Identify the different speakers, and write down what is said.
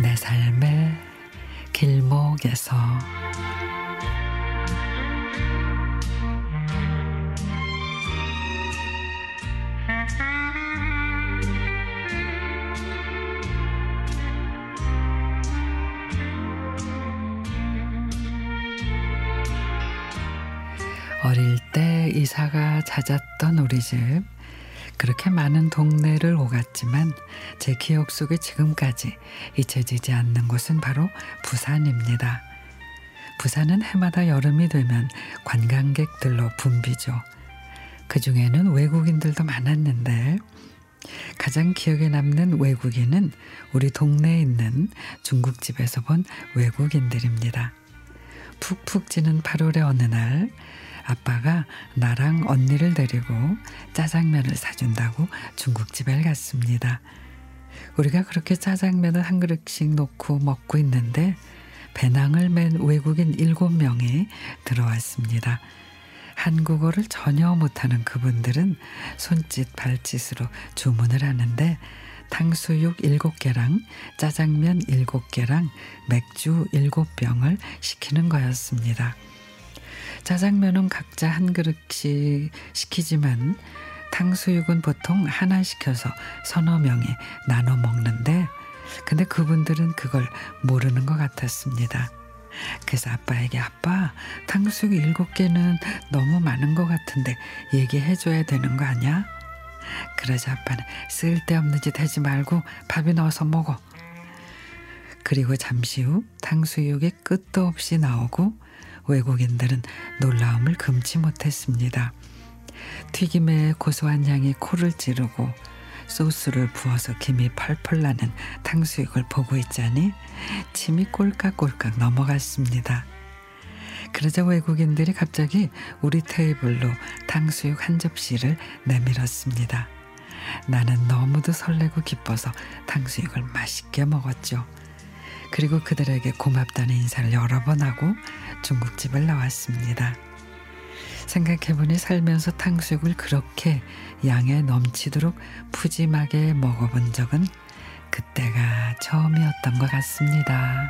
Speaker 1: 내 삶의 길목에서. 어릴 때 이사가 잦았던 우리 집. 그렇게 많은 동네를 오갔지만 제 기억 속에 지금까지 잊혀지지 않는 곳은 바로 부산입니다. 부산은 해마다 여름이 되면 관광객들로 붐비죠. 그 중에는 외국인들도 많았는데 가장 기억에 남는 외국인은 우리 동네에 있는 중국집에서 본 외국인들입니다. 푹푹 찌는 8월의 어느 날 아빠가 나랑 언니를 데리고 짜장면을 사준다고 중국집에 갔습니다. 우리가 그렇게 짜장면을 한 그릇씩 놓고 먹고 있는데 배낭을 맨 외국인 일곱 명이 들어왔습니다. 한국어를 전혀 못하는 그분들은 손짓 발짓으로 주문을 하는데 탕수육 7개랑 짜장면 7개랑 맥주 7병을 시키는 거였습니다. 짜장면은 각자 한 그릇씩 시키지만 탕수육은 보통 하나 시켜서 서너 명이 나눠 먹는데 근데 그분들은 그걸 모르는 것 같았습니다. 그래서 아빠에게 아빠 탕수육 일곱 개는 너무 많은 것 같은데 얘기해 줘야 되는 거 아니야? 그러자 아빠는 쓸데없는 짓 하지 말고 밥이 넣어서 먹어. 그리고 잠시 후 탕수육이 끝도 없이 나오고 외국인들은 놀라움을 금치 못했습니다. 튀김의 고소한 향이 코를 찌르고 소스를 부어서 김이 펄펄 나는 탕수육을 보고 있자니 침이 꼴깍꼴깍 넘어갔습니다. 그러자 외국인들이 갑자기 우리 테이블로 탕수육 한 접시를 내밀었습니다. 나는 너무도 설레고 기뻐서 탕수육을 맛있게 먹었죠. 그리고 그들에게 고맙다는 인사를 여러 번 하고 중국집을 나왔습니다. 생각해보니 살면서 탕수육을 그렇게 양에 넘치도록 푸짐하게 먹어본 적은 그때가 처음이었던 것 같습니다.